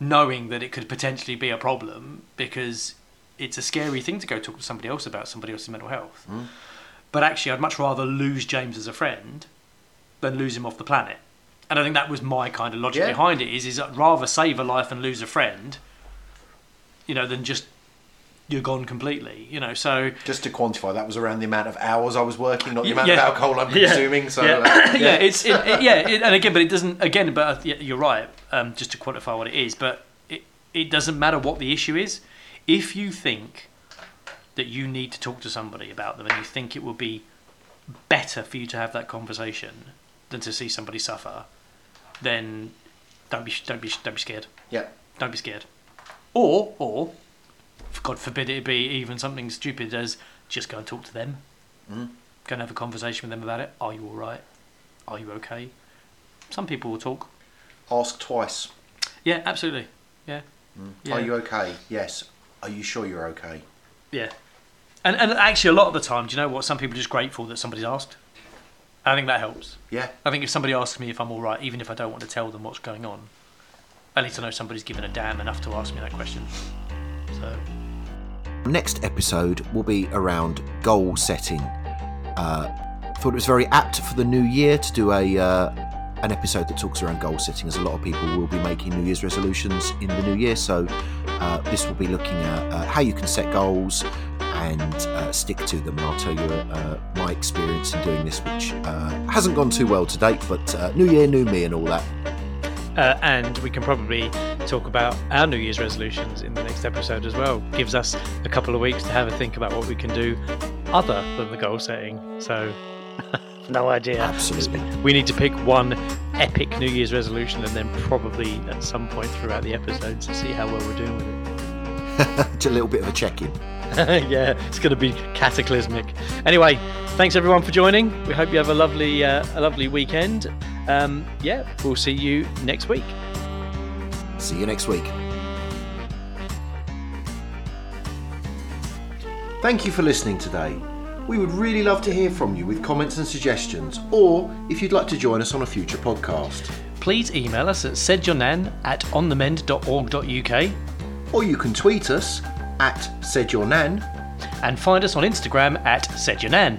Speaker 2: knowing that it could potentially be a problem because it's a scary thing to go talk to somebody else about somebody else's mental health.
Speaker 1: Mm.
Speaker 2: But actually, I'd much rather lose James as a friend than lose him off the planet. And I think that was my kind of logic
Speaker 1: Yeah.
Speaker 2: behind it. Is is I'd rather save a life and lose a friend, you know, than just you're gone completely. You know, so
Speaker 1: Just to quantify, that was around the amount of hours I was working, not the amount
Speaker 2: yeah.
Speaker 1: of alcohol I'm
Speaker 2: Yeah.
Speaker 1: consuming. So,
Speaker 2: yeah,
Speaker 1: uh,
Speaker 2: yeah, it's it, it- yeah, it, and again, but it doesn't. Again, but uh, yeah, you're right. Um, just to quantify what it is, but it it doesn't matter what the issue is. If you think that you need to talk to somebody about them, and you think it will be better for you to have that conversation than to see somebody suffer, then don't be don't be don't be scared.
Speaker 1: yeah.
Speaker 2: Don't be scared. Or or God forbid it be even something stupid as just go and talk to them.
Speaker 1: Mm.
Speaker 2: Go and have a conversation with them about it. Are you all right? Are you okay? Some people will talk.
Speaker 1: Ask twice.
Speaker 2: Yeah, absolutely. Yeah, Yeah.
Speaker 1: Are you okay? Yes. Are you sure you're okay?
Speaker 2: yeah. And and actually, a lot of the time, do you know what? Some people are just grateful that somebody's asked. I think that helps.
Speaker 1: Yeah.
Speaker 2: I think if somebody asks me if I'm all right, even if I don't want to tell them what's going on, at least I know somebody's given a damn enough to ask me that question. So
Speaker 1: Next episode will be around goal setting. Uh, thought it was very apt for the new year to do a uh, an episode that talks around goal setting, as a lot of people will be making New Year's resolutions in the new year. So uh, this will be looking at uh, how you can set goals and uh, stick to them. And I'll tell you uh, my experience in doing this, which uh, hasn't gone too well to date. But uh, new year, new me, and all that.
Speaker 3: Uh, and we can probably talk about our New Year's resolutions in the next episode as well. Gives us a couple of weeks to have a think about what we can do other than the goal setting. So, no idea.
Speaker 1: Absolutely.
Speaker 3: We need to pick one epic New Year's resolution and then probably at some point throughout the episodes to see how well we're doing with it.
Speaker 1: Just a little bit of a check-in.
Speaker 3: yeah, it's going to be cataclysmic. Anyway, thanks everyone for joining. We hope you have a lovely, uh, a lovely weekend. Um, yeah, we'll see you next week.
Speaker 1: See you next week. Thank you for listening today. We would really love to hear from you with comments and suggestions, or if you'd like to join us on a future podcast.
Speaker 2: please email us at saidyournan at onthemend.org.uk
Speaker 1: Or you can tweet us at saidyournan.
Speaker 2: and find us on Instagram at saidyournan.